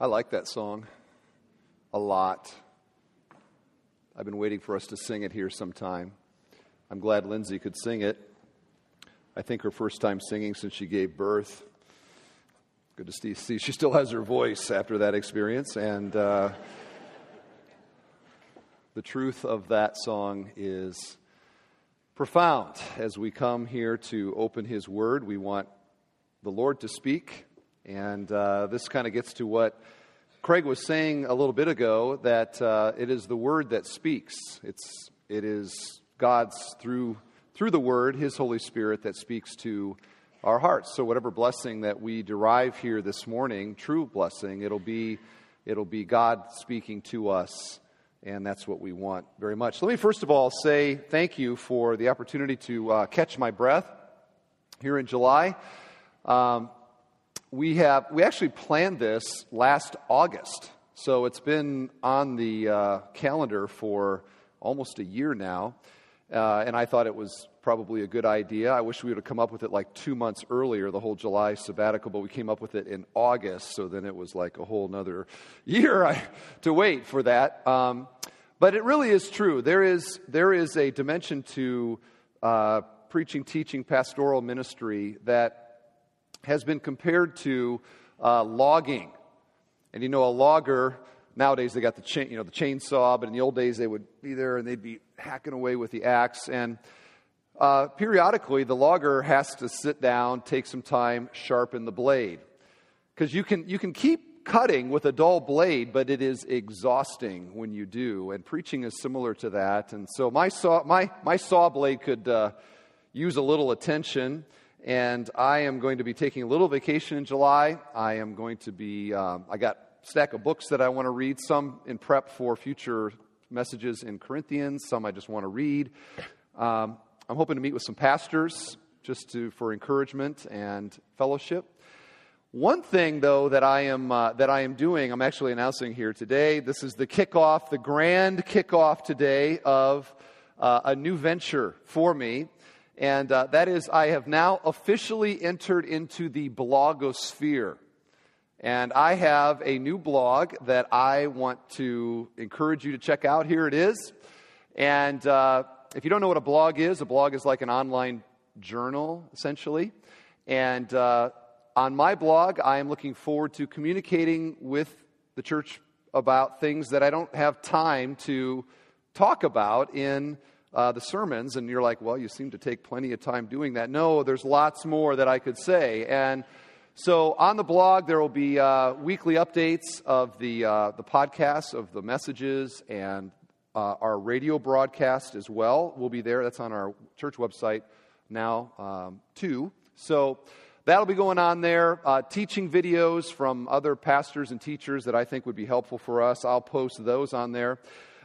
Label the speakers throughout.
Speaker 1: I like that song a lot. I've been waiting for us to sing it here sometime. I'm glad Lindsay could sing it. I think her first time singing since she gave birth. Good to see she still has her voice after that experience. And uh, the truth of that song is profound. As we come here to open His Word, we want the Lord to speak. And uh, this kind of gets to what Craig was saying a little bit ago that uh, it is the Word that speaks. It's, it is God's, through, through the Word, His Holy Spirit, that speaks to our hearts. So, whatever blessing that we derive here this morning, true blessing, it'll be, it'll be God speaking to us and that's what we want very much. Let me first of all say thank you for the opportunity to uh, catch my breath here in July. Um, we have we actually planned this last August, so it's been on the uh, calendar for almost a year now, uh, and I thought it was probably a good idea. I wish we would have come up with it like two months earlier, the whole July sabbatical, but we came up with it in August, so then it was like a whole another year to wait for that. Um, but it really is true. There is, there is a dimension to uh, preaching, teaching, pastoral ministry that has been compared to uh, logging. And you know, a logger, nowadays they got the, chain, you know, the chainsaw, but in the old days they would be there and they'd be hacking away with the axe. And uh, periodically, the logger has to sit down, take some time, sharpen the blade. Because you can, you can keep cutting with a dull blade, but it is exhausting when you do. And preaching is similar to that. And so my saw, my, my saw blade could uh, use a little attention. And I am going to be taking a little vacation in July. I am going to be, um, I got a stack of books that I want to read, some in prep for future messages in Corinthians, some I just want to read. Um, I'm hoping to meet with some pastors just to, for encouragement and fellowship. One thing, though, that I am uh, that I am doing, I'm actually announcing here today. This is the kickoff, the grand kickoff today of uh, a new venture for me, and uh, that is I have now officially entered into the blogosphere, and I have a new blog that I want to encourage you to check out. Here it is, and uh, if you don't know what a blog is, a blog is like an online journal, essentially. And uh, on my blog, I am looking forward to communicating with the church about things that I don't have time to talk about in uh, the sermons. And you're like, well, you seem to take plenty of time doing that. No, there's lots more that I could say. And so on the blog, there will be uh, weekly updates of the, uh, the podcasts, of the messages, and uh, our radio broadcast as well will be there. That's on our church website now, um, too. So that'll be going on there. Uh, teaching videos from other pastors and teachers that I think would be helpful for us. I'll post those on there.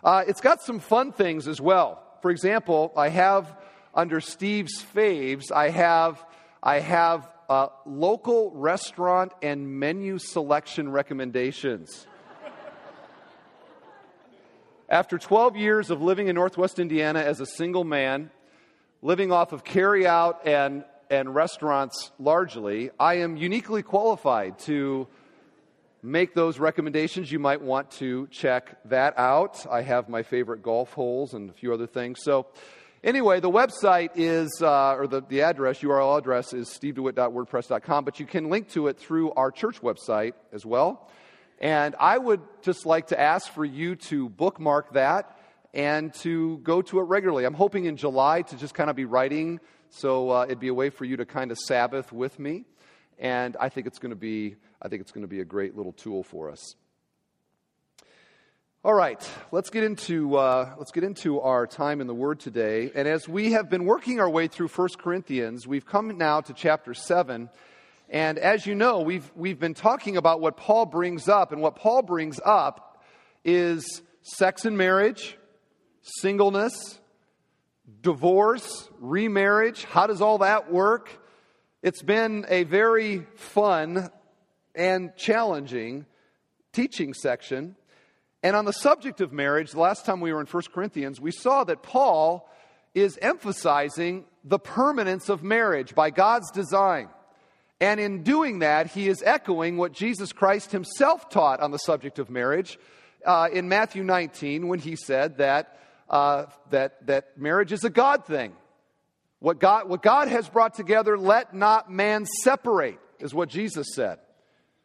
Speaker 1: Uh, it's got some fun things as well. For example, I have under Steve's faves, I have I have uh, local restaurant and menu selection recommendations. After 12 years of living in Northwest Indiana as a single man, living off of carry out and, and restaurants largely, I am uniquely qualified to make those recommendations. You might want to check that out. I have my favorite golf holes and a few other things. So, anyway, the website is, uh, or the, the address, URL address is stevedewitt.wordpress.com, but you can link to it through our church website as well. And I would just like to ask for you to bookmark that and to go to it regularly. I'm hoping in July to just kind of be writing, so uh, it'd be a way for you to kind of Sabbath with me. And I think it's going to be, I think it's going to be a great little tool for us. All right, let's get into uh, let's get into our time in the Word today. And as we have been working our way through 1 Corinthians, we've come now to chapter seven. And as you know, we've, we've been talking about what Paul brings up. And what Paul brings up is sex and marriage, singleness, divorce, remarriage. How does all that work? It's been a very fun and challenging teaching section. And on the subject of marriage, the last time we were in 1 Corinthians, we saw that Paul is emphasizing the permanence of marriage by God's design And in doing that, he is echoing what Jesus Christ himself taught on the subject of marriage uh, in Matthew 19 when he said that, uh, that, that marriage is a God thing. What God, what God has brought together, let not man separate, is what Jesus said.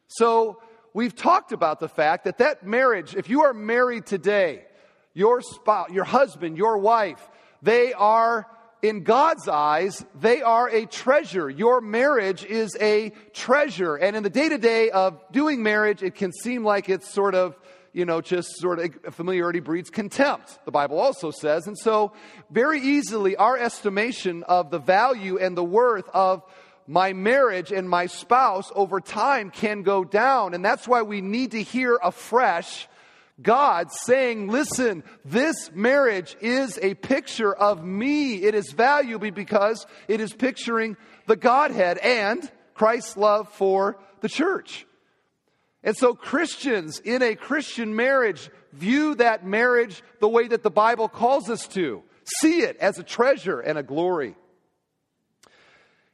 Speaker 1: So we've talked about the fact that that marriage, if you are married today, your spouse, your husband, your wife, they are in God's eyes, they are a treasure. Your marriage is a treasure. And in the day to day of doing marriage, it can seem like it's sort of, you know, just sort of familiarity breeds contempt, the Bible also says. And so, very easily, our estimation of the value and the worth of my marriage and my spouse over time can go down. And that's why we need to hear afresh God saying, listen, this marriage is a picture of me. It is valuable because it is picturing the Godhead and Christ's love for the church. And so Christians in a Christian marriage view that marriage the way that the Bible calls us to. See it as a treasure and a glory.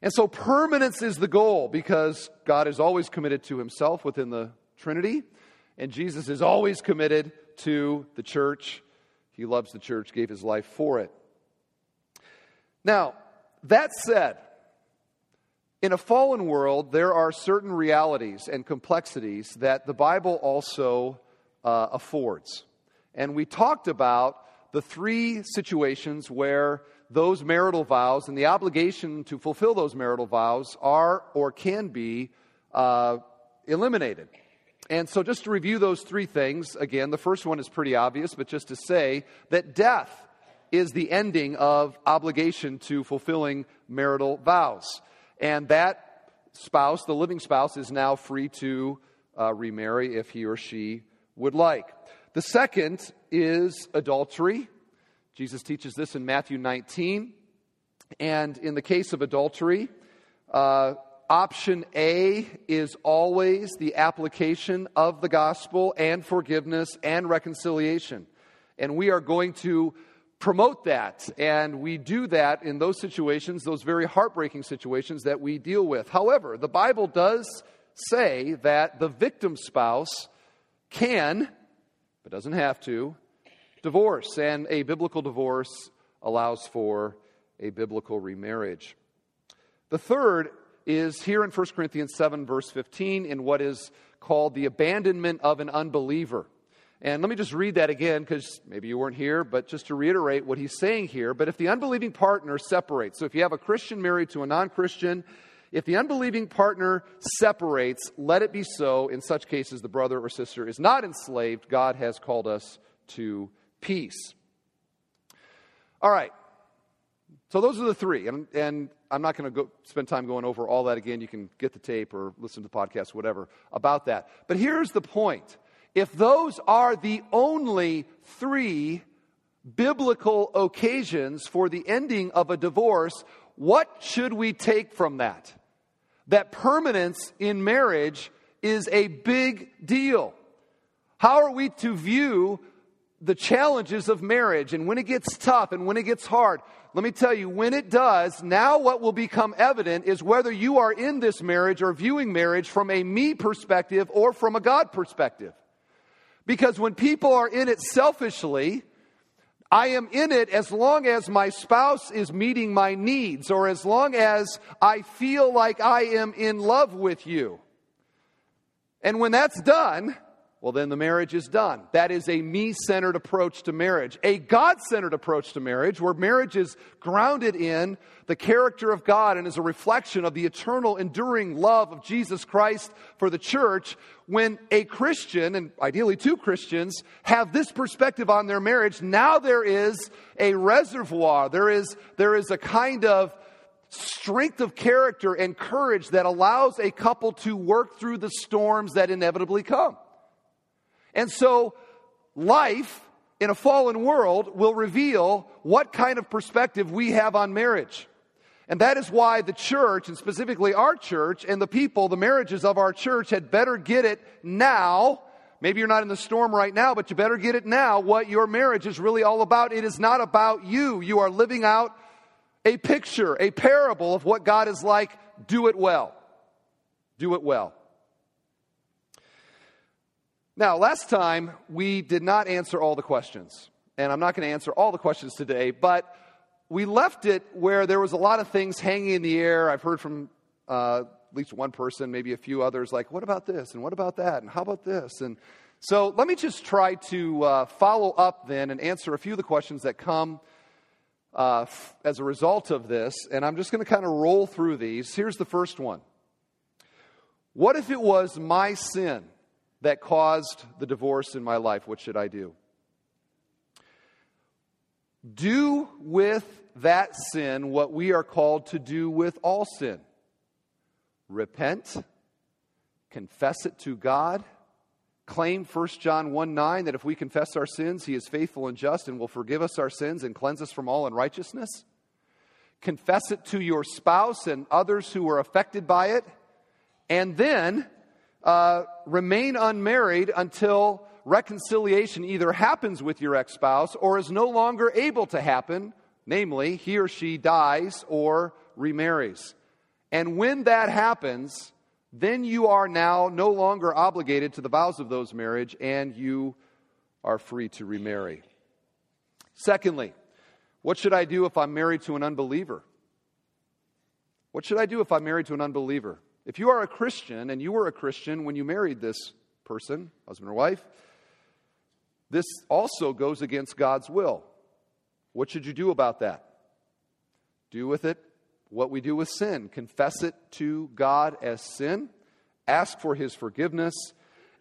Speaker 1: And so permanence is the goal because God is always committed to himself within the Trinity. And Jesus is always committed to the church. He loves the church, gave his life for it. Now, that said, in a fallen world, there are certain realities and complexities that the Bible also uh, affords. And we talked about the three situations where those marital vows and the obligation to fulfill those marital vows are or can be uh, eliminated. And so, just to review those three things, again, the first one is pretty obvious, but just to say that death is the ending of obligation to fulfilling marital vows. And that spouse, the living spouse, is now free to uh, remarry if he or she would like. The second is adultery. Jesus teaches this in Matthew 19. And in the case of adultery, uh, option A is always the application of the gospel and forgiveness and reconciliation. And we are going to promote that. And we do that in those situations, those very heartbreaking situations that we deal with. However, the Bible does say that the victim spouse can, but doesn't have to, divorce. And a biblical divorce allows for a biblical remarriage. The third is here in 1 Corinthians 7, verse 15, in what is called the abandonment of an unbeliever. And let me just read that again because maybe you weren't here, but just to reiterate what he's saying here. But if the unbelieving partner separates, so if you have a Christian married to a non Christian, if the unbelieving partner separates, let it be so. In such cases, the brother or sister is not enslaved. God has called us to peace. All right. So those are the three. And, and I'm not going to spend time going over all that again. You can get the tape or listen to the podcast, whatever, about that. But here's the point if those are the only three biblical occasions for the ending of a divorce, what should we take from that? That permanence in marriage is a big deal. How are we to view the challenges of marriage and when it gets tough and when it gets hard? Let me tell you, when it does, now what will become evident is whether you are in this marriage or viewing marriage from a me perspective or from a God perspective. Because when people are in it selfishly, I am in it as long as my spouse is meeting my needs or as long as I feel like I am in love with you. And when that's done, well, then the marriage is done. That is a me centered approach to marriage. A God centered approach to marriage, where marriage is grounded in the character of God and is a reflection of the eternal, enduring love of Jesus Christ for the church. When a Christian, and ideally two Christians, have this perspective on their marriage, now there is a reservoir. There is, there is a kind of strength of character and courage that allows a couple to work through the storms that inevitably come. And so, life in a fallen world will reveal what kind of perspective we have on marriage. And that is why the church, and specifically our church, and the people, the marriages of our church, had better get it now. Maybe you're not in the storm right now, but you better get it now what your marriage is really all about. It is not about you. You are living out a picture, a parable of what God is like. Do it well. Do it well. Now, last time we did not answer all the questions, and I'm not going to answer all the questions today, but we left it where there was a lot of things hanging in the air. I've heard from uh, at least one person, maybe a few others, like, what about this? And what about that? And how about this? And so let me just try to uh, follow up then and answer a few of the questions that come uh, f- as a result of this. And I'm just going to kind of roll through these. Here's the first one What if it was my sin that caused the divorce in my life? What should I do? Do with that sin what we are called to do with all sin repent, confess it to God, claim 1 John 1 9 that if we confess our sins, he is faithful and just and will forgive us our sins and cleanse us from all unrighteousness. Confess it to your spouse and others who are affected by it. And then uh, remain unmarried until reconciliation either happens with your ex spouse or is no longer able to happen, namely, he or she dies or remarries. And when that happens, then you are now no longer obligated to the vows of those marriage and you are free to remarry. Secondly, what should I do if I'm married to an unbeliever? What should I do if I'm married to an unbeliever? If you are a Christian and you were a Christian when you married this person, husband or wife, this also goes against God's will. What should you do about that? Do with it what we do with sin confess it to God as sin, ask for his forgiveness.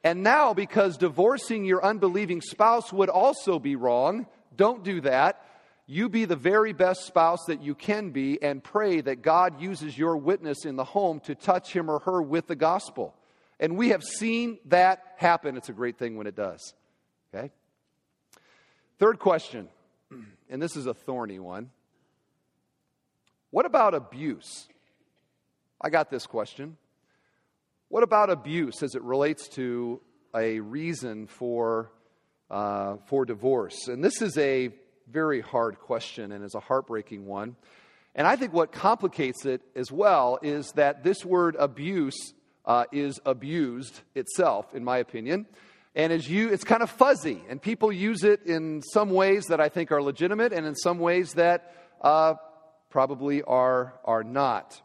Speaker 1: And now, because divorcing your unbelieving spouse would also be wrong, don't do that. You be the very best spouse that you can be and pray that God uses your witness in the home to touch him or her with the gospel. And we have seen that happen. It's a great thing when it does. Okay? Third question, and this is a thorny one. What about abuse? I got this question. What about abuse as it relates to a reason for, uh, for divorce? And this is a very hard question and is a heartbreaking one. And I think what complicates it as well is that this word abuse uh, is abused itself, in my opinion. And as you it's kind of fuzzy and people use it in some ways that i think are legitimate and in some ways that uh, probably are are not.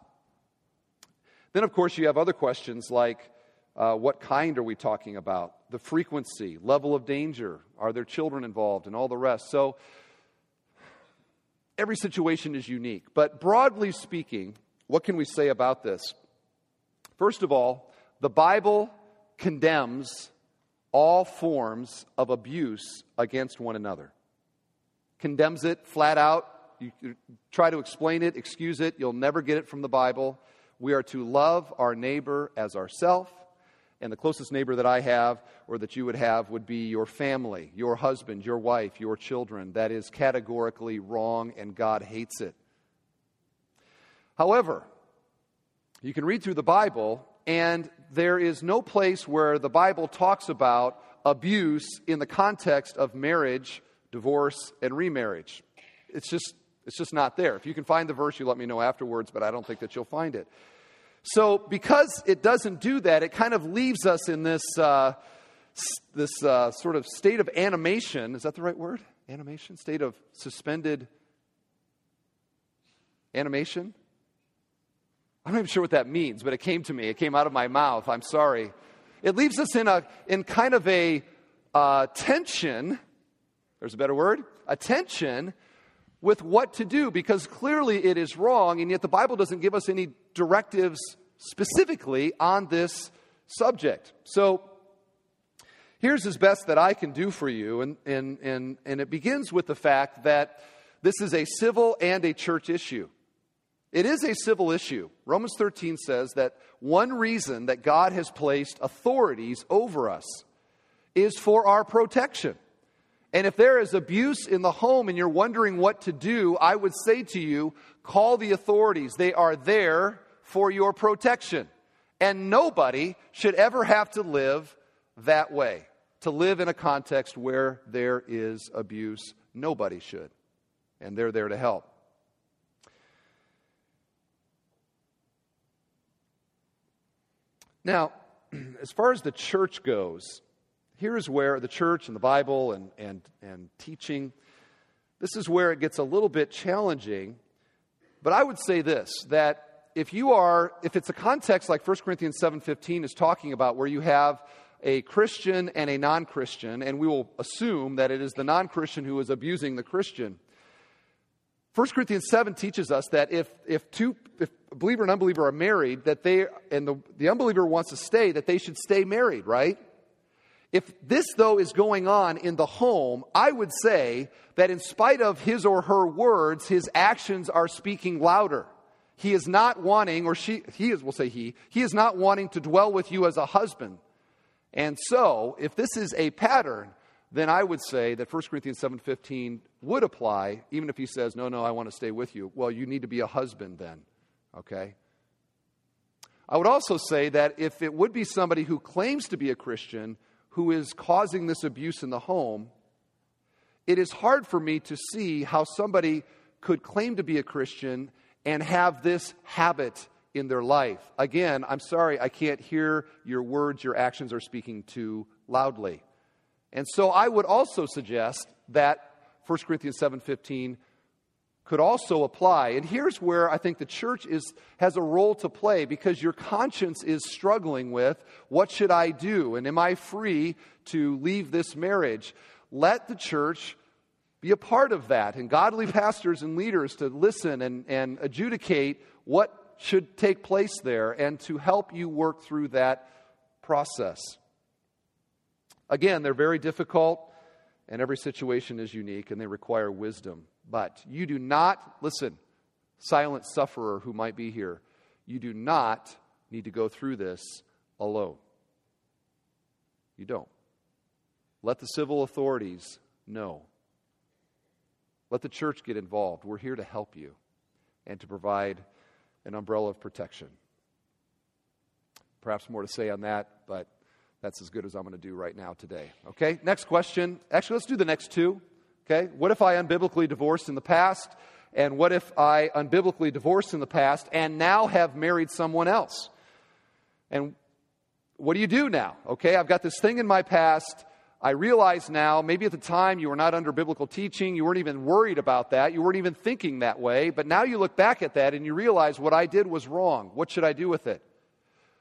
Speaker 1: Then of course you have other questions like uh, what kind are we talking about? The frequency level of danger are there children involved and all the rest. So every situation is unique but broadly speaking what can we say about this first of all the bible condemns all forms of abuse against one another. Condemns it flat out. You try to explain it, excuse it, you'll never get it from the Bible. We are to love our neighbor as ourself. And the closest neighbor that I have or that you would have would be your family, your husband, your wife, your children. That is categorically wrong, and God hates it. However, you can read through the Bible and there is no place where the Bible talks about abuse in the context of marriage, divorce, and remarriage. It's just, it's just not there. If you can find the verse, you let me know afterwards, but I don't think that you'll find it. So, because it doesn't do that, it kind of leaves us in this, uh, this uh, sort of state of animation. Is that the right word? Animation? State of suspended animation? I'm not even sure what that means, but it came to me. It came out of my mouth. I'm sorry. It leaves us in, a, in kind of a uh, tension. There's a better word? A tension with what to do because clearly it is wrong, and yet the Bible doesn't give us any directives specifically on this subject. So here's as best that I can do for you, and, and, and, and it begins with the fact that this is a civil and a church issue. It is a civil issue. Romans 13 says that one reason that God has placed authorities over us is for our protection. And if there is abuse in the home and you're wondering what to do, I would say to you, call the authorities. They are there for your protection. And nobody should ever have to live that way, to live in a context where there is abuse. Nobody should. And they're there to help. Now, as far as the church goes, here's where the church and the Bible and, and, and teaching, this is where it gets a little bit challenging. But I would say this that if you are, if it's a context like 1 Corinthians 7.15 is talking about where you have a Christian and a non Christian, and we will assume that it is the non Christian who is abusing the Christian. 1 Corinthians 7 teaches us that if, if two if a believer and unbeliever are married, that they and the, the unbeliever wants to stay, that they should stay married, right? If this, though, is going on in the home, I would say that in spite of his or her words, his actions are speaking louder. He is not wanting, or she, he is, we'll say he, he is not wanting to dwell with you as a husband. And so, if this is a pattern, then I would say that 1 Corinthians 7:15 would apply even if he says, "No, no, I want to stay with you." Well, you need to be a husband then. Okay? I would also say that if it would be somebody who claims to be a Christian who is causing this abuse in the home, it is hard for me to see how somebody could claim to be a Christian and have this habit in their life. Again, I'm sorry, I can't hear your words, your actions are speaking too loudly. And so I would also suggest that 1 Corinthians 7:15 could also apply. And here's where I think the church is, has a role to play because your conscience is struggling with what should I do? And am I free to leave this marriage? Let the church be a part of that and godly pastors and leaders to listen and, and adjudicate what should take place there and to help you work through that process. Again, they're very difficult, and every situation is unique, and they require wisdom. But you do not, listen, silent sufferer who might be here, you do not need to go through this alone. You don't. Let the civil authorities know. Let the church get involved. We're here to help you and to provide an umbrella of protection. Perhaps more to say on that, but that's as good as I'm going to do right now today. Okay, next question. Actually, let's do the next two. Okay, what if I unbiblically divorced in the past? And what if I unbiblically divorced in the past and now have married someone else? And what do you do now? Okay, I've got this thing in my past. I realize now, maybe at the time you were not under biblical teaching, you weren't even worried about that, you weren't even thinking that way, but now you look back at that and you realize what I did was wrong. What should I do with it?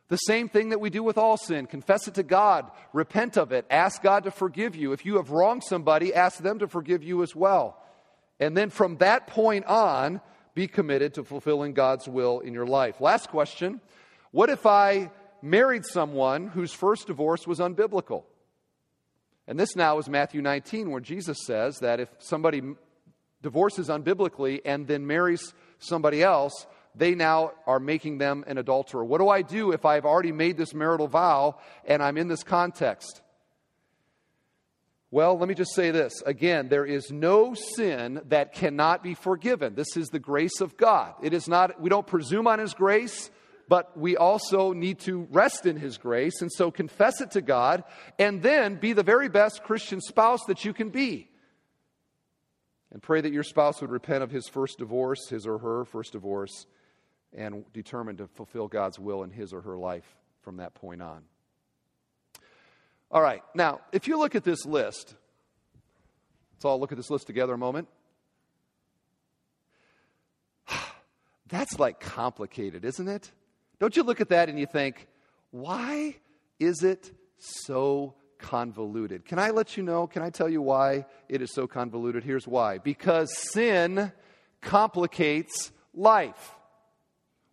Speaker 1: The same thing that we do with all sin confess it to God, repent of it, ask God to forgive you. If you have wronged somebody, ask them to forgive you as well. And then from that point on, be committed to fulfilling God's will in your life. Last question What if I married someone whose first divorce was unbiblical? And this now is Matthew 19, where Jesus says that if somebody divorces unbiblically and then marries somebody else, they now are making them an adulterer. What do I do if I've already made this marital vow and I'm in this context? Well, let me just say this. Again, there is no sin that cannot be forgiven. This is the grace of God. It is not, we don't presume on His grace, but we also need to rest in His grace. And so confess it to God and then be the very best Christian spouse that you can be. And pray that your spouse would repent of his first divorce, his or her first divorce, and determined to fulfill God's will in his or her life from that point on. All right, now, if you look at this list, let's all look at this list together a moment. That's like complicated, isn't it? Don't you look at that and you think, why is it so convoluted? Can I let you know? Can I tell you why it is so convoluted? Here's why because sin complicates life.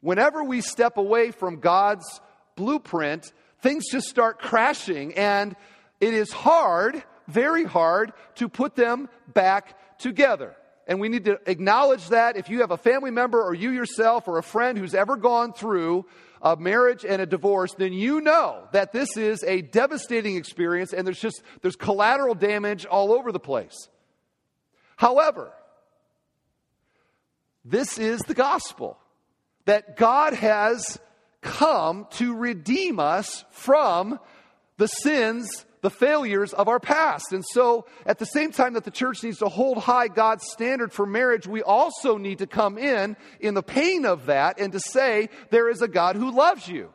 Speaker 1: Whenever we step away from God's blueprint, things just start crashing, and it is hard, very hard, to put them back together. And we need to acknowledge that if you have a family member or you yourself or a friend who's ever gone through a marriage and a divorce, then you know that this is a devastating experience and there's just there's collateral damage all over the place. However, this is the gospel that God has come to redeem us from the sins, the failures of our past. And so, at the same time that the church needs to hold high God's standard for marriage, we also need to come in in the pain of that and to say, there is a God who loves you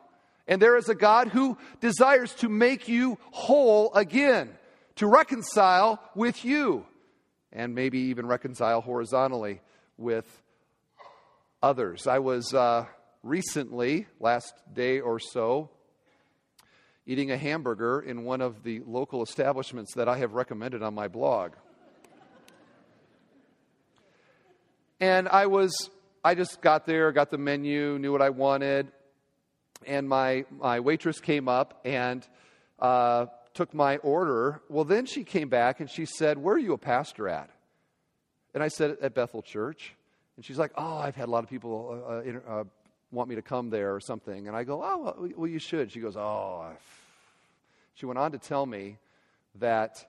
Speaker 1: And there is a God who desires to make you whole again, to reconcile with you, and maybe even reconcile horizontally with others. I was uh, recently, last day or so, eating a hamburger in one of the local establishments that I have recommended on my blog. and I was, I just got there, got the menu, knew what I wanted, and my, my waitress came up and uh, took my order. Well, then she came back and she said, Where are you a pastor at? And I said, At Bethel Church. And she's like, Oh, I've had a lot of people uh, uh, uh want me to come there or something. And I go, Oh, well, you should. She goes, Oh. She went on to tell me that,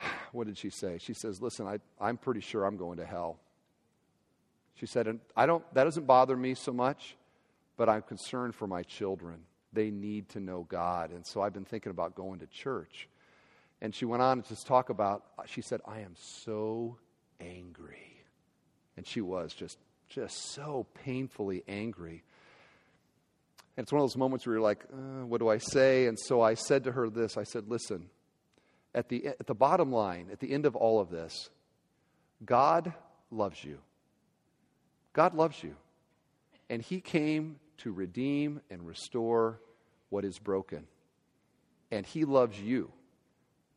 Speaker 1: what did she say? She says, Listen, I, I'm pretty sure I'm going to hell. She said, and I don't, that doesn't bother me so much, but I'm concerned for my children. They need to know God. And so I've been thinking about going to church. And she went on to just talk about, she said, I am so angry. And she was just just so painfully angry. And it's one of those moments where you're like, uh, what do I say? And so I said to her this I said, listen, at the, at the bottom line, at the end of all of this, God loves you. God loves you. And He came to redeem and restore what is broken. And He loves you.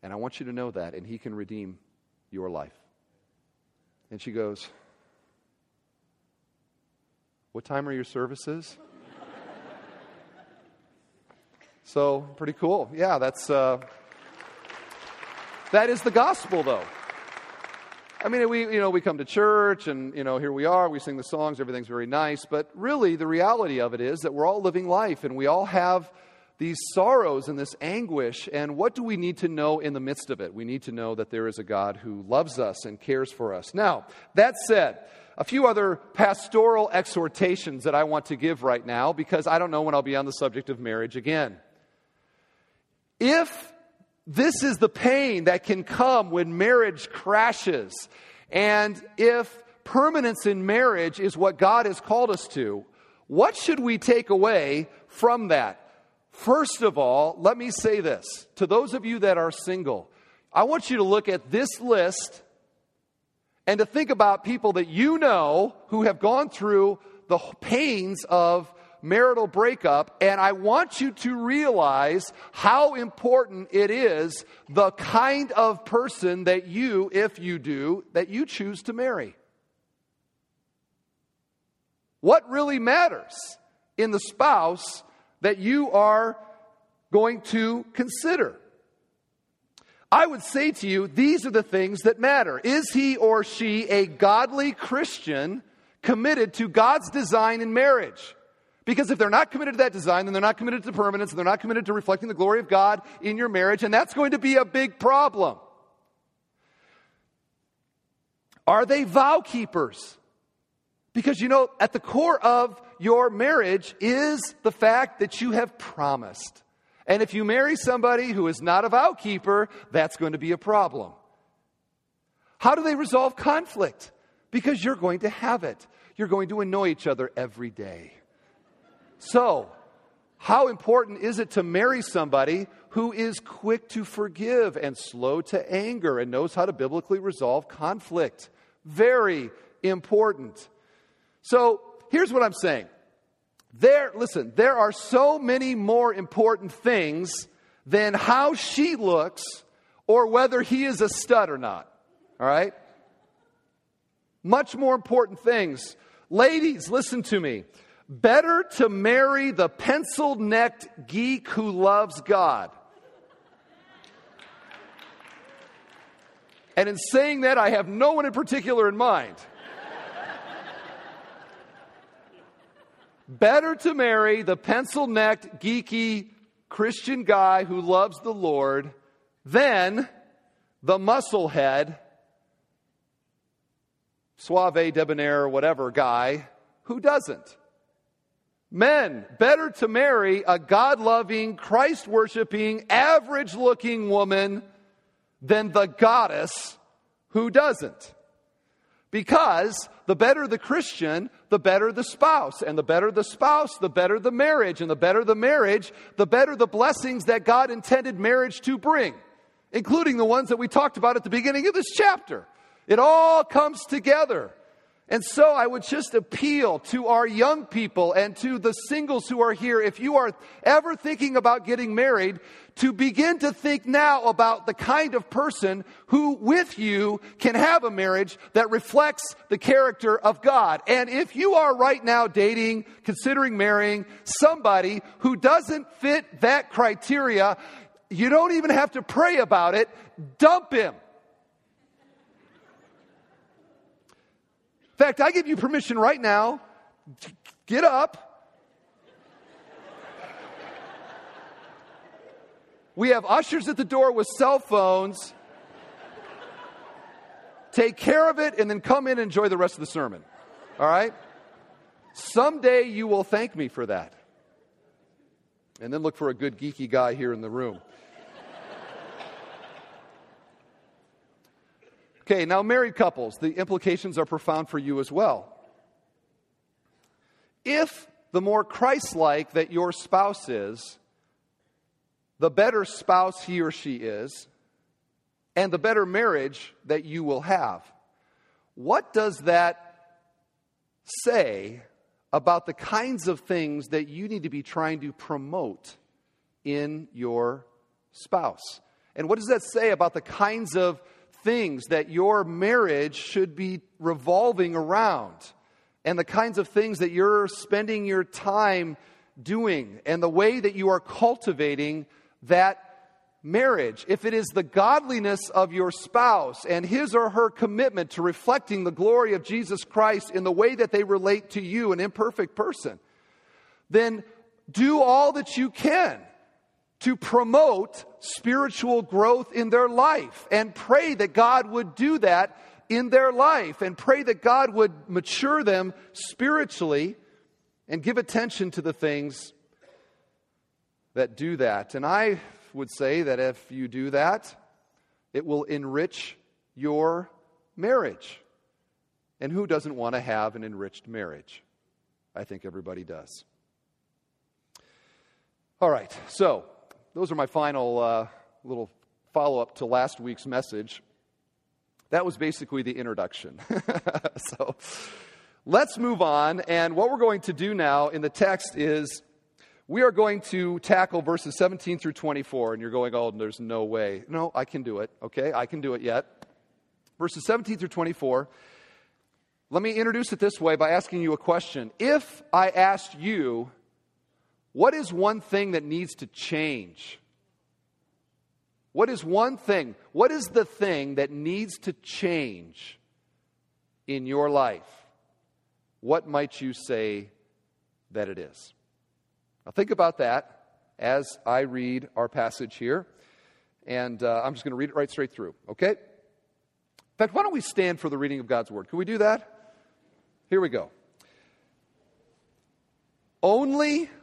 Speaker 1: And I want you to know that. And He can redeem your life. And she goes, what time are your services? so, pretty cool. Yeah, that's uh, that is the gospel, though. I mean, we you know we come to church, and you know here we are. We sing the songs. Everything's very nice, but really, the reality of it is that we're all living life, and we all have these sorrows and this anguish. And what do we need to know in the midst of it? We need to know that there is a God who loves us and cares for us. Now, that said a few other pastoral exhortations that I want to give right now because I don't know when I'll be on the subject of marriage again. If this is the pain that can come when marriage crashes, and if permanence in marriage is what God has called us to, what should we take away from that? First of all, let me say this to those of you that are single. I want you to look at this list and to think about people that you know who have gone through the pains of marital breakup. And I want you to realize how important it is the kind of person that you, if you do, that you choose to marry. What really matters in the spouse that you are going to consider? I would say to you, these are the things that matter. Is he or she a godly Christian committed to God's design in marriage? Because if they're not committed to that design, then they're not committed to permanence, and they're not committed to reflecting the glory of God in your marriage, and that's going to be a big problem. Are they vow keepers? Because you know, at the core of your marriage is the fact that you have promised. And if you marry somebody who is not a vow keeper, that's going to be a problem. How do they resolve conflict? Because you're going to have it. You're going to annoy each other every day. So, how important is it to marry somebody who is quick to forgive and slow to anger and knows how to biblically resolve conflict? Very important. So, here's what I'm saying there, listen, there are so many more important things than how she looks or whether he is a stud or not. All right? Much more important things. Ladies, listen to me. Better to marry the pencil necked geek who loves God. And in saying that, I have no one in particular in mind. Better to marry the pencil necked, geeky Christian guy who loves the Lord than the musclehead, suave, debonair, whatever guy who doesn't. Men, better to marry a God loving, Christ worshiping, average looking woman than the goddess who doesn't. Because the better the Christian, the better the spouse. And the better the spouse, the better the marriage. And the better the marriage, the better the blessings that God intended marriage to bring, including the ones that we talked about at the beginning of this chapter. It all comes together. And so I would just appeal to our young people and to the singles who are here. If you are ever thinking about getting married, to begin to think now about the kind of person who with you can have a marriage that reflects the character of God. And if you are right now dating, considering marrying somebody who doesn't fit that criteria, you don't even have to pray about it. Dump him. In fact, I give you permission right now. Get up. We have ushers at the door with cell phones. Take care of it and then come in and enjoy the rest of the sermon. All right? Someday you will thank me for that. And then look for a good geeky guy here in the room. Okay, now married couples, the implications are profound for you as well. If the more Christ like that your spouse is, the better spouse he or she is, and the better marriage that you will have. What does that say about the kinds of things that you need to be trying to promote in your spouse? And what does that say about the kinds of things that your marriage should be revolving around and the kinds of things that you're spending your time doing and the way that you are cultivating that marriage. If it is the godliness of your spouse and his or her commitment to reflecting the glory of Jesus Christ in the way that they relate to you, an imperfect person, then do all that you can to promote spiritual growth in their life and pray that God would do that in their life and pray that God would mature them spiritually and give attention to the things that do that. And I would say that if you do that, it will enrich your marriage. And who doesn't want to have an enriched marriage? I think everybody does. All right, so those are my final uh, little follow up to last week's message. That was basically the introduction. so let's move on. And what we're going to do now in the text is we are going to tackle verses 17 through 24. And you're going, oh, there's no way. No, I can do it. Okay, I can do it yet. Verses 17 through 24. Let me introduce it this way by asking you a question. If I asked you, what is one thing that needs to change? What is one thing? What is the thing that needs to change in your life? What might you say that it is? Now, think about that as I read our passage here. And uh, I'm just going to read it right straight through, okay? In fact, why don't we stand for the reading of God's Word? Can we do that? Here we go. Only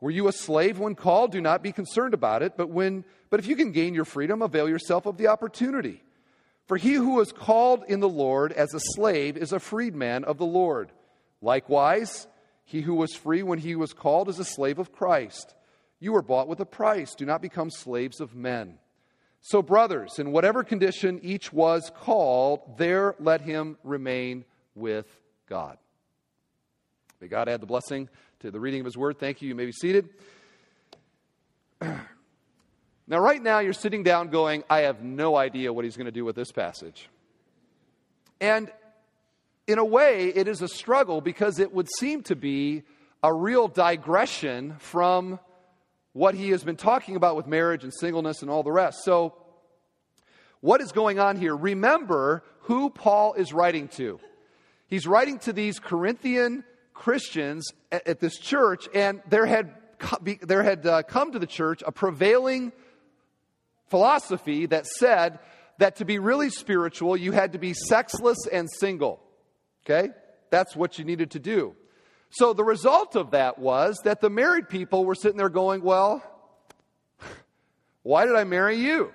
Speaker 1: Were you a slave when called? Do not be concerned about it, but when but if you can gain your freedom, avail yourself of the opportunity. For he who is called in the Lord as a slave is a freedman of the Lord. Likewise, he who was free when he was called is a slave of Christ. You were bought with a price. Do not become slaves of men. So, brothers, in whatever condition each was called, there let him remain with God. May God add the blessing to the reading of His Word. Thank you. You may be seated. Now, right now, you're sitting down going, I have no idea what he's going to do with this passage. And in a way, it is a struggle because it would seem to be a real digression from what he has been talking about with marriage and singleness and all the rest. So, what is going on here? Remember who Paul is writing to. He's writing to these Corinthian Christians at, at this church, and there had, there had uh, come to the church a prevailing philosophy that said that to be really spiritual, you had to be sexless and single. Okay? That's what you needed to do. So the result of that was that the married people were sitting there going, Well, why did I marry you?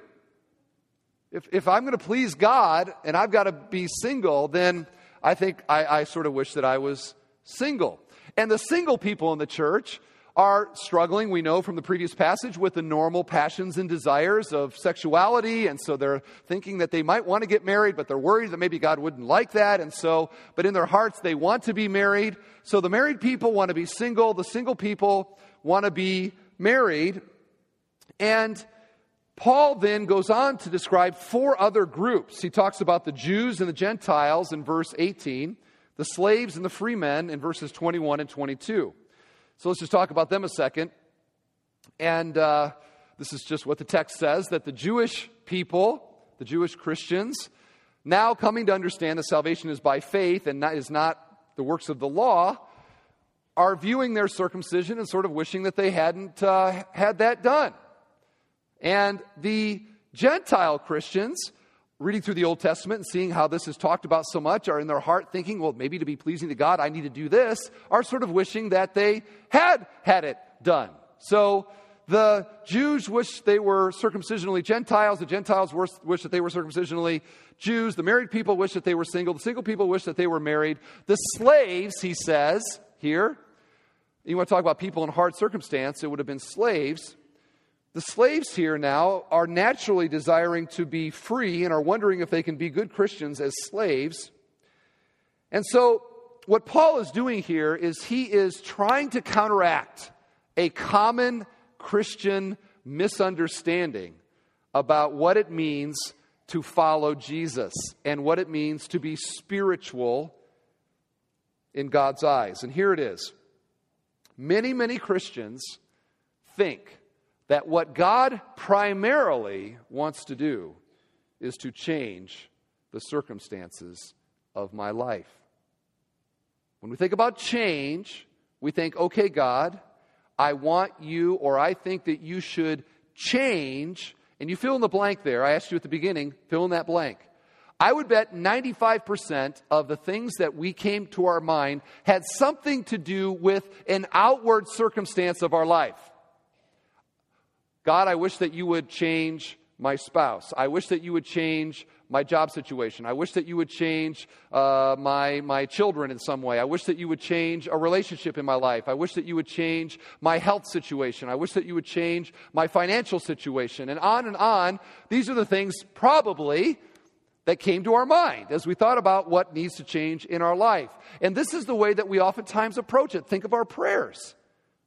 Speaker 1: If, if I'm going to please God and I've got to be single, then I think I, I sort of wish that I was single. And the single people in the church are struggling, we know from the previous passage, with the normal passions and desires of sexuality. And so they're thinking that they might want to get married, but they're worried that maybe God wouldn't like that. And so, but in their hearts, they want to be married. So the married people want to be single. The single people want to be married. And Paul then goes on to describe four other groups. He talks about the Jews and the Gentiles in verse 18, the slaves and the free men in verses 21 and 22. So let's just talk about them a second. And uh, this is just what the text says that the Jewish people, the Jewish Christians, now coming to understand that salvation is by faith and not, is not the works of the law, are viewing their circumcision and sort of wishing that they hadn't uh, had that done. And the Gentile Christians reading through the Old Testament and seeing how this is talked about so much are in their heart thinking, well, maybe to be pleasing to God, I need to do this, are sort of wishing that they had had it done. So the Jews wish they were circumcisionally Gentiles. The Gentiles wish that they were circumcisionally Jews. The married people wish that they were single. The single people wish that they were married. The slaves, he says here, you want to talk about people in hard circumstance, it would have been slaves the slaves here now are naturally desiring to be free and are wondering if they can be good Christians as slaves. And so, what Paul is doing here is he is trying to counteract a common Christian misunderstanding about what it means to follow Jesus and what it means to be spiritual in God's eyes. And here it is. Many, many Christians think that what God primarily wants to do is to change the circumstances of my life. When we think about change, we think, okay, God, I want you, or I think that you should change, and you fill in the blank there. I asked you at the beginning, fill in that blank. I would bet 95% of the things that we came to our mind had something to do with an outward circumstance of our life. God, I wish that you would change my spouse. I wish that you would change my job situation. I wish that you would change uh, my, my children in some way. I wish that you would change a relationship in my life. I wish that you would change my health situation. I wish that you would change my financial situation. And on and on. These are the things probably that came to our mind as we thought about what needs to change in our life. And this is the way that we oftentimes approach it. Think of our prayers.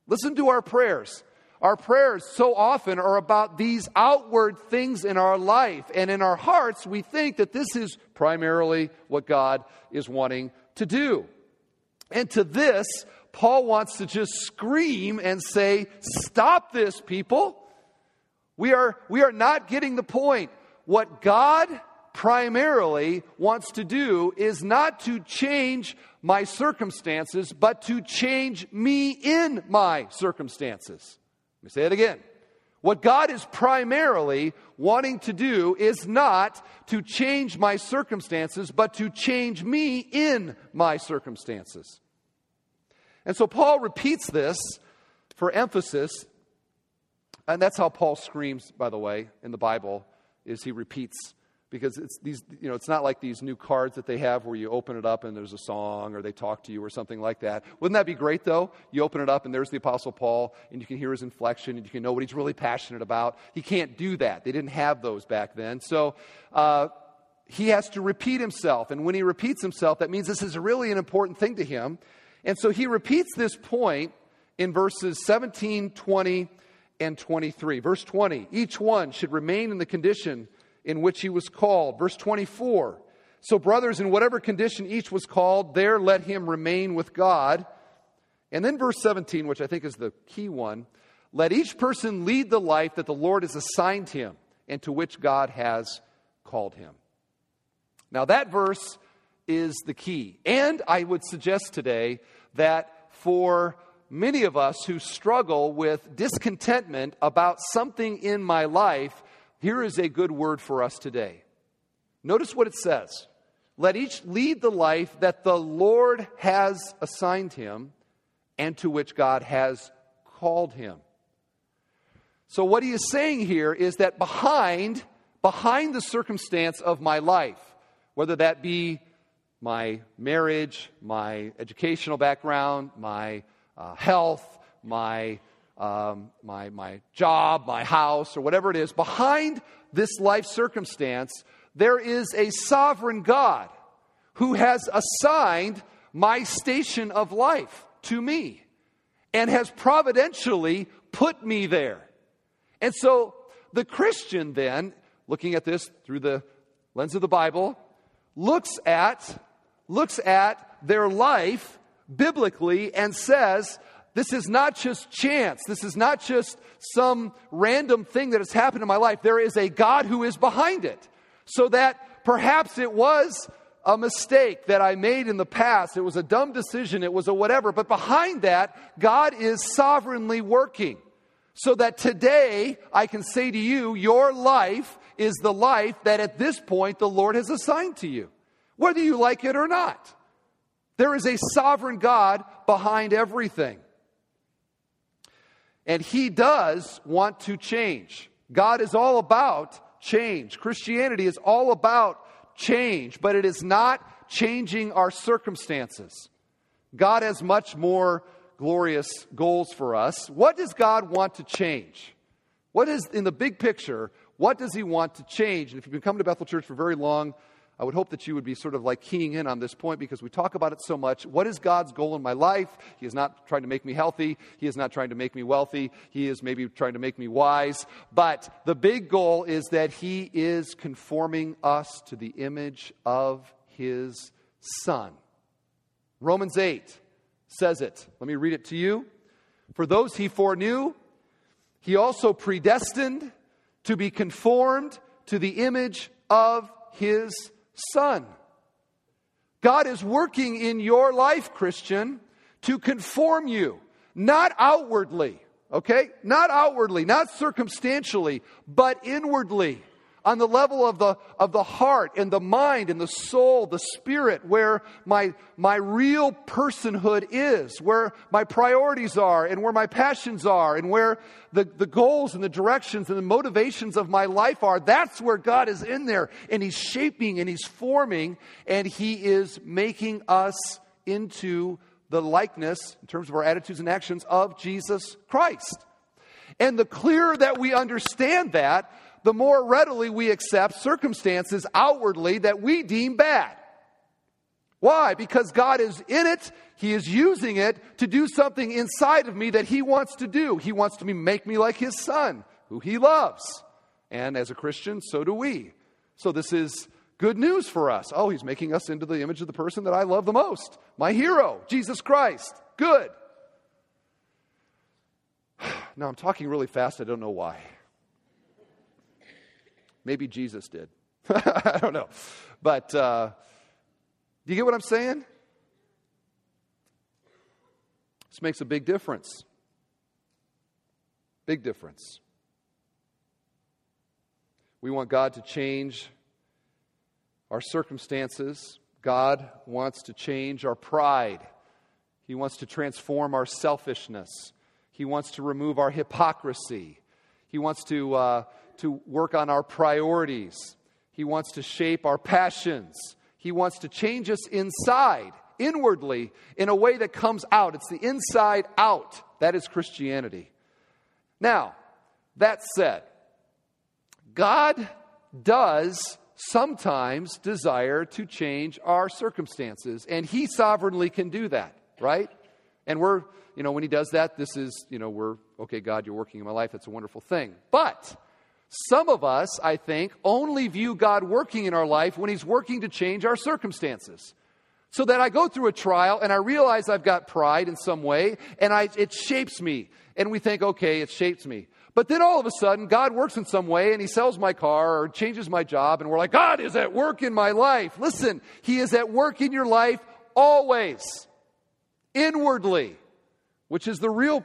Speaker 1: Listen to our prayers. Our prayers so often are about these outward things in our life. And in our hearts, we think that this is primarily what God is wanting to do. And to this, Paul wants to just scream and say, Stop this, people. We are, we are not getting the point. What God primarily wants to do is not to change my circumstances, but to change me in my circumstances. Let me say it again. What God is primarily wanting to do is not to change my circumstances, but to change me in my circumstances. And so Paul repeats this for emphasis, and that's how Paul screams, by the way, in the Bible, is he repeats because it's these you know it's not like these new cards that they have where you open it up and there's a song or they talk to you or something like that. Wouldn't that be great though? You open it up and there's the apostle paul and you can hear his inflection and you can know what he's really passionate about. He can't do that. They didn't have those back then. So uh, he has to repeat himself. And when he repeats himself that means this is really an important thing to him. And so he repeats this point in verses 17 20 and 23 verse 20 each one should remain in the condition in which he was called. Verse 24 So, brothers, in whatever condition each was called, there let him remain with God. And then verse 17, which I think is the key one let each person lead the life that the Lord has assigned him and to which God has called him. Now, that verse is the key. And I would suggest today that for many of us who struggle with discontentment about something in my life, here is a good word for us today. Notice what it says. Let each lead the life that the Lord has assigned him and to which God has called him. So what he is saying here is that behind behind the circumstance of my life, whether that be my marriage, my educational background, my uh, health, my, um, my, my job, my house, or whatever it is, behind this life circumstance, there is a sovereign God who has assigned my station of life to me and has providentially put me there. And so the Christian, then, looking at this through the lens of the Bible, looks at, looks at their life biblically and says, this is not just chance. This is not just some random thing that has happened in my life. There is a God who is behind it. So that perhaps it was a mistake that I made in the past. It was a dumb decision. It was a whatever. But behind that, God is sovereignly working. So that today I can say to you, your life is the life that at this point the Lord has assigned to you, whether you like it or not. There is a sovereign God behind everything. And He does want to change. God is all about change. Christianity is all about change, but it is not changing our circumstances. God has much more glorious goals for us. What does God want to change? What is, in the big picture, what does He want to change? And if you've been coming to Bethel Church for very long, I would hope that you would be sort of like keying in on this point because we talk about it so much. What is God's goal in my life? He is not trying to make me healthy. He is not trying to make me wealthy. He is maybe trying to make me wise. But the big goal is that He is conforming us to the image of His Son. Romans 8 says it. Let me read it to you. For those He foreknew, He also predestined to be conformed to the image of His Son. God is working in your life, Christian, to conform you, not outwardly, okay? Not outwardly, not circumstantially, but inwardly on the level of the, of the heart and the mind and the soul, the spirit, where my, my real personhood is, where my priorities are, and where my passions are, and where the, the goals and the directions and the motivations of my life are. That's where God is in there, and He's shaping and He's forming, and He is making us into the likeness, in terms of our attitudes and actions, of Jesus Christ. And the clearer that we understand that, the more readily we accept circumstances outwardly that we deem bad. Why? Because God is in it. He is using it to do something inside of me that He wants to do. He wants to make me like His Son, who He loves. And as a Christian, so do we. So this is good news for us. Oh, He's making us into the image of the person that I love the most my hero, Jesus Christ. Good. Now I'm talking really fast. I don't know why. Maybe Jesus did. I don't know. But uh, do you get what I'm saying? This makes a big difference. Big difference. We want God to change our circumstances. God wants to change our pride. He wants to transform our selfishness. He wants to remove our hypocrisy. He wants to uh, to work on our priorities. He wants to shape our passions. He wants to change us inside, inwardly, in a way that comes out. It's the inside out. That is Christianity. Now, that said, God does sometimes desire to change our circumstances, and He sovereignly can do that, right? And we're, you know, when He does that, this is, you know, we're, okay, God, you're working in my life. It's a wonderful thing. But some of us, I think, only view God working in our life when He's working to change our circumstances. So that I go through a trial and I realize I've got pride in some way and I, it shapes me. And we think, okay, it shapes me. But then all of a sudden, God works in some way and He sells my car or changes my job, and we're like, God is at work in my life. Listen, He is at work in your life always, inwardly, which is the real,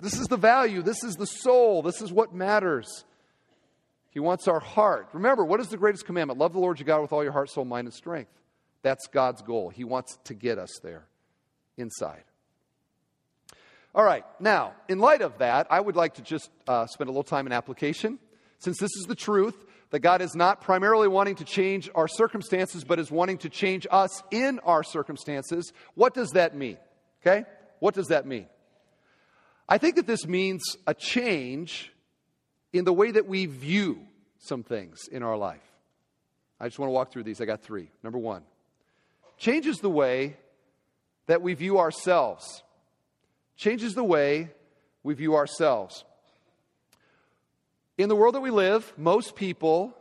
Speaker 1: this is the value, this is the soul, this is what matters. He wants our heart. Remember, what is the greatest commandment? Love the Lord your God with all your heart, soul, mind, and strength. That's God's goal. He wants to get us there inside. All right, now, in light of that, I would like to just uh, spend a little time in application. Since this is the truth, that God is not primarily wanting to change our circumstances, but is wanting to change us in our circumstances, what does that mean? Okay? What does that mean? I think that this means a change in the way that we view some things in our life. I just want to walk through these. I got three. Number one, changes the way that we view ourselves. Changes the way we view ourselves. In the world that we live, most people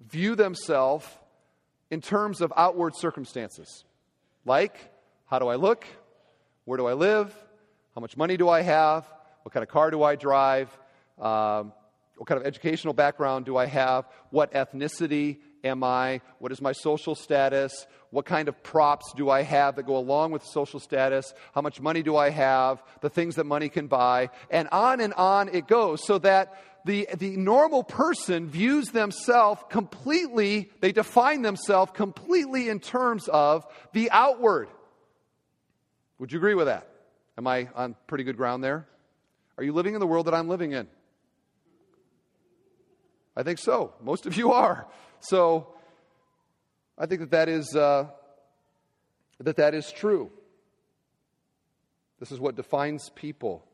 Speaker 1: view themselves in terms of outward circumstances. Like, how do I look? Where do I live? How much money do I have? What kind of car do I drive? Um, what kind of educational background do I have? What ethnicity am I? What is my social status? What kind of props do I have that go along with social status? How much money do I have? The things that money can buy. And on and on it goes so that the, the normal person views themselves completely, they define themselves completely in terms of the outward. Would you agree with that? Am I on pretty good ground there? Are you living in the world that I'm living in? I think so. Most of you are. So I think that that is, uh, that that is true. This is what defines people.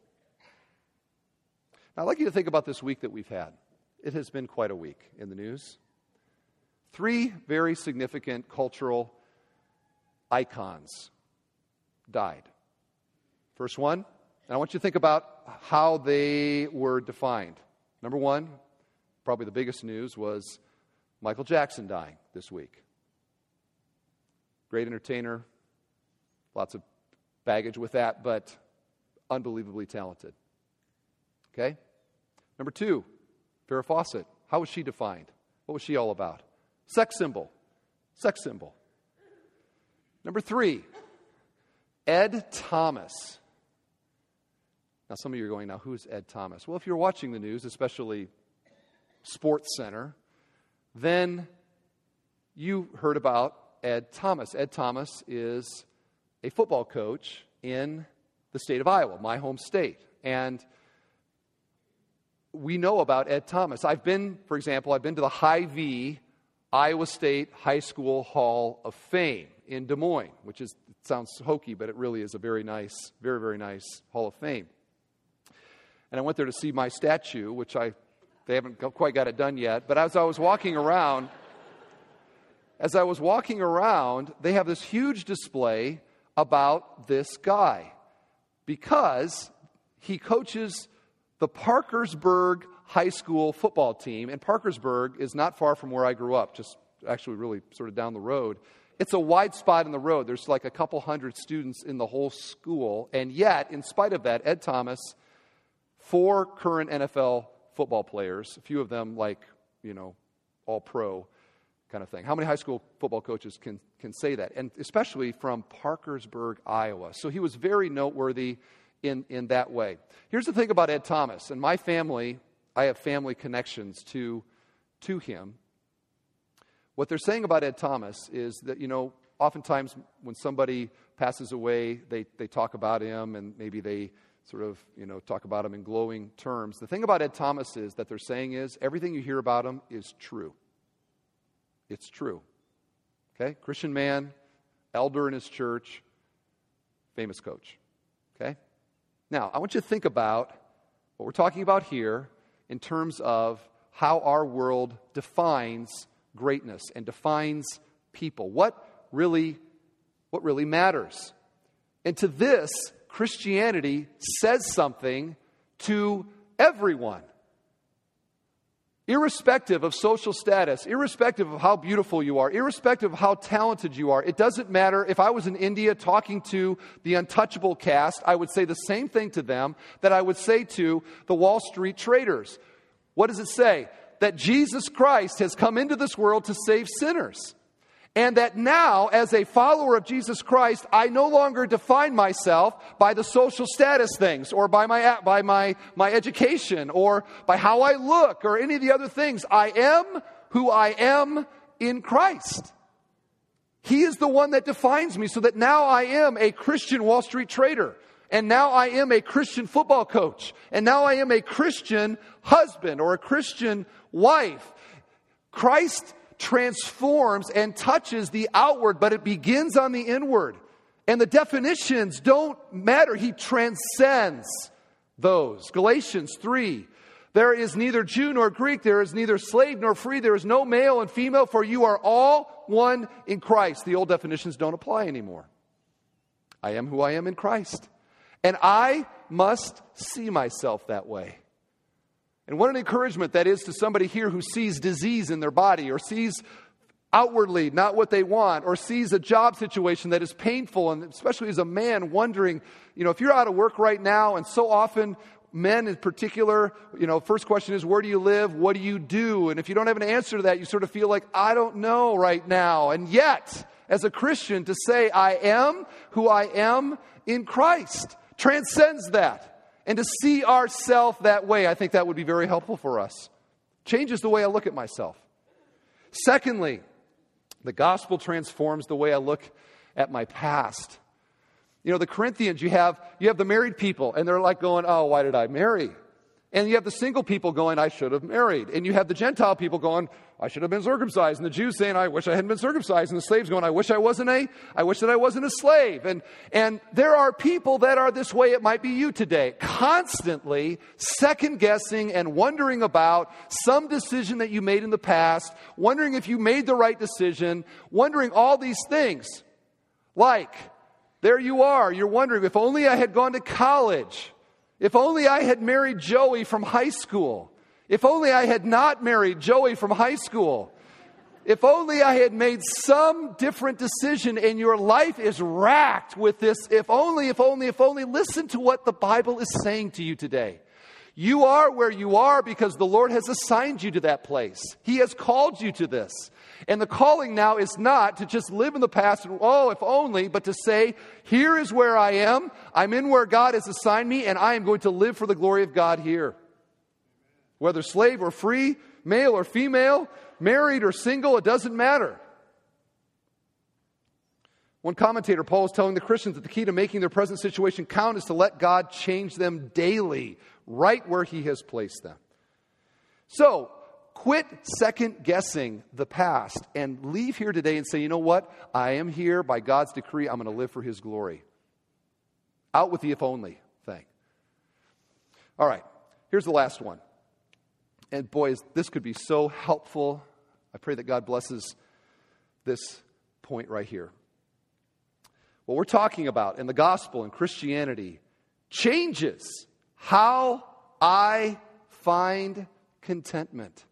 Speaker 1: Now, I'd like you to think about this week that we've had. It has been quite a week in the news. Three very significant cultural icons died. First one, and I want you to think about how they were defined. Number one, probably the biggest news was Michael Jackson dying this week. Great entertainer, lots of baggage with that, but unbelievably talented. Okay? Number two, Farrah Fawcett. How was she defined? What was she all about? Sex symbol. Sex symbol. Number three, Ed Thomas. Now, some of you are going, now, who's Ed Thomas? Well, if you're watching the news, especially Sports Center, then you heard about Ed Thomas. Ed Thomas is a football coach in the state of Iowa, my home state. And we know about Ed Thomas. I've been, for example, I've been to the High V Iowa State High School Hall of Fame in Des Moines, which is sounds hokey, but it really is a very nice, very, very nice Hall of Fame. And I went there to see my statue, which I they haven't quite got it done yet. But as I was walking around, as I was walking around, they have this huge display about this guy because he coaches the Parkersburg High School football team. And Parkersburg is not far from where I grew up, just actually really sort of down the road. It's a wide spot in the road. There's like a couple hundred students in the whole school. And yet, in spite of that, Ed Thomas, four current NFL football players, a few of them like, you know, all pro kind of thing. How many high school football coaches can, can say that? And especially from Parkersburg, Iowa. So he was very noteworthy in, in that way. Here's the thing about Ed Thomas. And my family, I have family connections to, to him. What they're saying about Ed Thomas is that, you know, oftentimes when somebody passes away, they, they talk about him and maybe they sort of, you know, talk about him in glowing terms. The thing about Ed Thomas is that they're saying is everything you hear about him is true. It's true. Okay? Christian man, elder in his church, famous coach. Okay? Now, I want you to think about what we're talking about here in terms of how our world defines greatness and defines people. What really what really matters? And to this, Christianity says something to everyone. Irrespective of social status, irrespective of how beautiful you are, irrespective of how talented you are, it doesn't matter. If I was in India talking to the untouchable caste, I would say the same thing to them that I would say to the Wall Street traders. What does it say? That Jesus Christ has come into this world to save sinners. And that now, as a follower of Jesus Christ, I no longer define myself by the social status things or by my, by my, my education or by how I look or any of the other things. I am who I am in Christ. He is the one that defines me so that now I am a Christian Wall Street trader. And now I am a Christian football coach. And now I am a Christian husband or a Christian wife. Christ transforms and touches the outward, but it begins on the inward. And the definitions don't matter. He transcends those. Galatians 3 There is neither Jew nor Greek, there is neither slave nor free, there is no male and female, for you are all one in Christ. The old definitions don't apply anymore. I am who I am in Christ. And I must see myself that way. And what an encouragement that is to somebody here who sees disease in their body or sees outwardly not what they want or sees a job situation that is painful and especially as a man wondering you know if you're out of work right now and so often men in particular you know first question is where do you live? What do you do? And if you don't have an answer to that you sort of feel like i don't know right now. And yet as a christian to say i am who i am in christ transcends that and to see ourselves that way, I think that would be very helpful for us. Changes the way I look at myself. Secondly, the gospel transforms the way I look at my past. You know, the Corinthians, you have, you have the married people, and they're like going, Oh, why did I marry? And you have the single people going, I should have married. And you have the Gentile people going, I should have been circumcised. And the Jews saying, I wish I hadn't been circumcised. And the slaves going, I wish I wasn't a, I wish that I wasn't a slave. And, and there are people that are this way. It might be you today. Constantly second guessing and wondering about some decision that you made in the past, wondering if you made the right decision, wondering all these things. Like, there you are. You're wondering, if only I had gone to college. If only I had married Joey from high school. If only I had not married Joey from high school. If only I had made some different decision and your life is racked with this, if only, if only, if only, listen to what the Bible is saying to you today. You are where you are because the Lord has assigned you to that place. He has called you to this. And the calling now is not to just live in the past and, oh, if only, but to say, here is where I am. I'm in where God has assigned me, and I am going to live for the glory of God here. Whether slave or free, male or female, married or single, it doesn't matter. One commentator, Paul, is telling the Christians that the key to making their present situation count is to let God change them daily, right where He has placed them. So, Quit second guessing the past and leave here today and say, you know what? I am here by God's decree. I'm going to live for His glory. Out with the if only thing. All right, here's the last one. And boys, this could be so helpful. I pray that God blesses this point right here. What we're talking about in the gospel and Christianity changes how I find contentment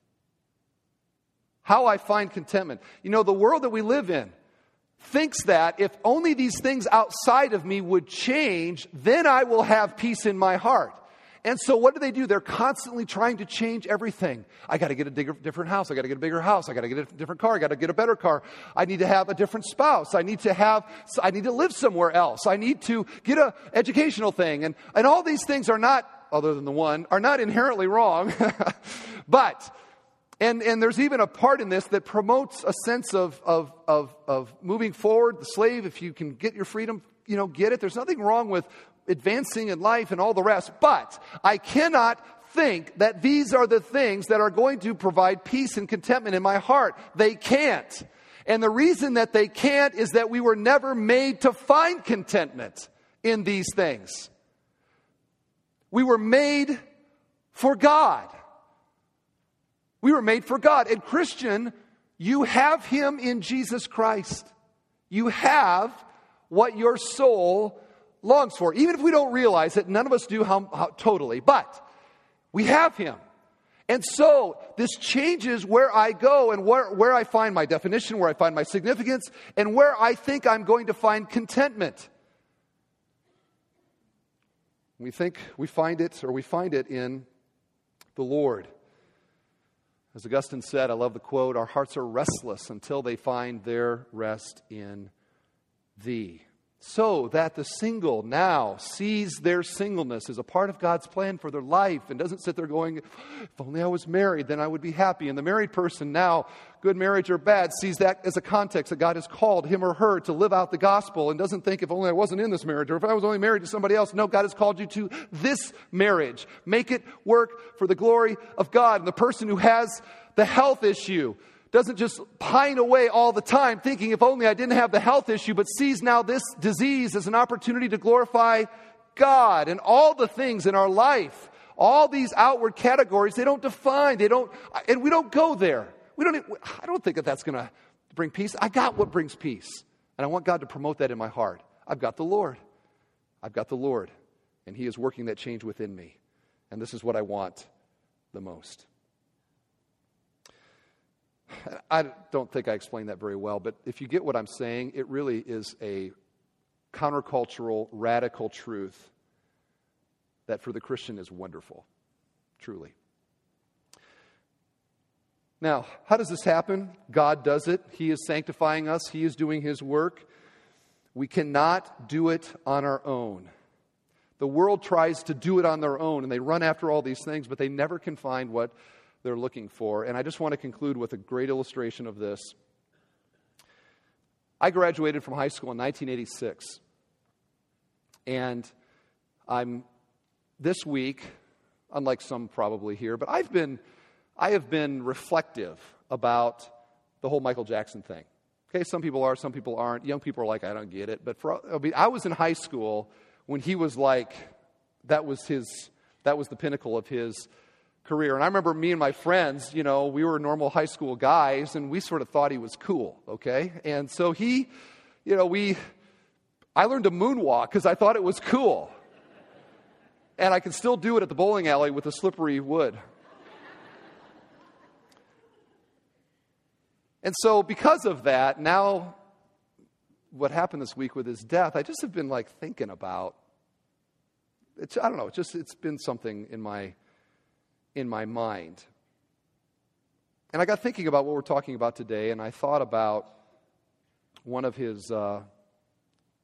Speaker 1: how I find contentment. You know, the world that we live in thinks that if only these things outside of me would change, then I will have peace in my heart. And so, what do they do? They're constantly trying to change everything. I got to get a different house. I got to get a bigger house. I got to get a different car. I got to get a better car. I need to have a different spouse. I need to have. I need to live somewhere else. I need to get a educational thing. And and all these things are not, other than the one, are not inherently wrong, but and, and there's even a part in this that promotes a sense of, of, of, of moving forward. The slave, if you can get your freedom, you know, get it. There's nothing wrong with advancing in life and all the rest. But I cannot think that these are the things that are going to provide peace and contentment in my heart. They can't. And the reason that they can't is that we were never made to find contentment in these things. We were made for God. We were made for God. And Christian, you have Him in Jesus Christ. You have what your soul longs for. Even if we don't realize it, none of us do how, how, totally, but we have Him. And so this changes where I go and where, where I find my definition, where I find my significance, and where I think I'm going to find contentment. We think we find it, or we find it in the Lord. As Augustine said, I love the quote Our hearts are restless until they find their rest in Thee so that the single now sees their singleness as a part of God's plan for their life and doesn't sit there going, if only I was married, then I would be happy. And the married person now, good marriage or bad, sees that as a context that God has called him or her to live out the gospel and doesn't think, if only I wasn't in this marriage or if I was only married to somebody else. No, God has called you to this marriage. Make it work for the glory of God. And the person who has the health issue, doesn't just pine away all the time thinking, if only I didn't have the health issue, but sees now this disease as an opportunity to glorify God and all the things in our life. All these outward categories, they don't define, they don't, and we don't go there. We don't, I don't think that that's going to bring peace. I got what brings peace. And I want God to promote that in my heart. I've got the Lord. I've got the Lord. And He is working that change within me. And this is what I want the most. I don't think I explained that very well, but if you get what I'm saying, it really is a countercultural, radical truth that for the Christian is wonderful, truly. Now, how does this happen? God does it. He is sanctifying us, He is doing His work. We cannot do it on our own. The world tries to do it on their own, and they run after all these things, but they never can find what they're looking for. And I just want to conclude with a great illustration of this. I graduated from high school in 1986. And I'm this week, unlike some probably here, but I've been, I have been reflective about the whole Michael Jackson thing. Okay, some people are, some people aren't. Young people are like, I don't get it. But for, I, mean, I was in high school when he was like, that was his, that was the pinnacle of his career. And I remember me and my friends, you know, we were normal high school guys, and we sort of thought he was cool, okay? And so he, you know, we, I learned to moonwalk because I thought it was cool. And I can still do it at the bowling alley with a slippery wood. And so, because of that, now what happened this week with his death, I just have been like thinking about. It's, I don't know. It's just it's been something in my in my mind. And I got thinking about what we're talking about today, and I thought about one of his uh,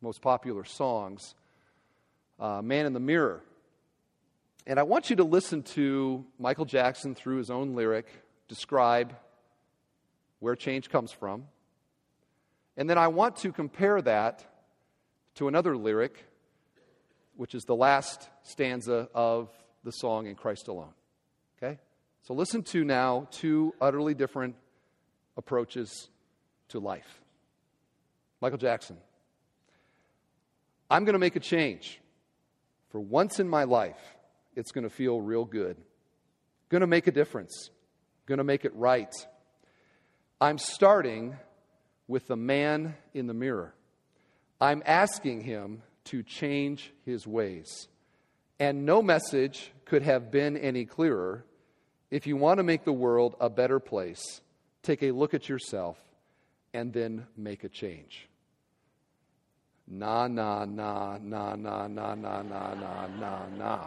Speaker 1: most popular songs, uh, Man in the Mirror. And I want you to listen to Michael Jackson through his own lyric describe where change comes from. And then I want to compare that to another lyric, which is the last stanza of the song In Christ Alone. Okay? So listen to now two utterly different approaches to life. Michael Jackson. I'm going to make a change. For once in my life, it's going to feel real good. Going to make a difference. Going to make it right. I'm starting with the man in the mirror. I'm asking him to change his ways. And no message could have been any clearer if you want to make the world a better place, take a look at yourself and then make a change. Nah, nah, nah, nah, nah, nah, nah, nah, nah, nah, nah.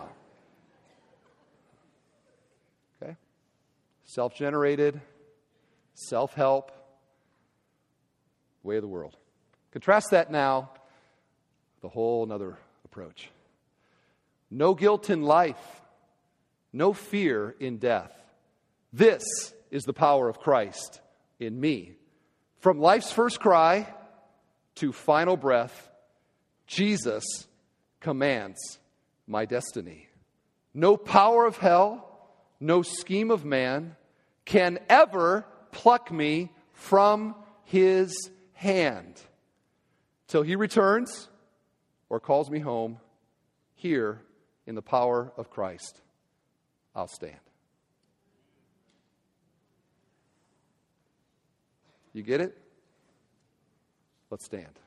Speaker 1: Okay? Self generated, self help, way of the world. Contrast that now with a whole another approach. No guilt in life no fear in death. This is the power of Christ in me. From life's first cry to final breath, Jesus commands my destiny. No power of hell, no scheme of man can ever pluck me from his hand till he returns or calls me home here in the power of Christ. I'll stand. You get it? Let's stand.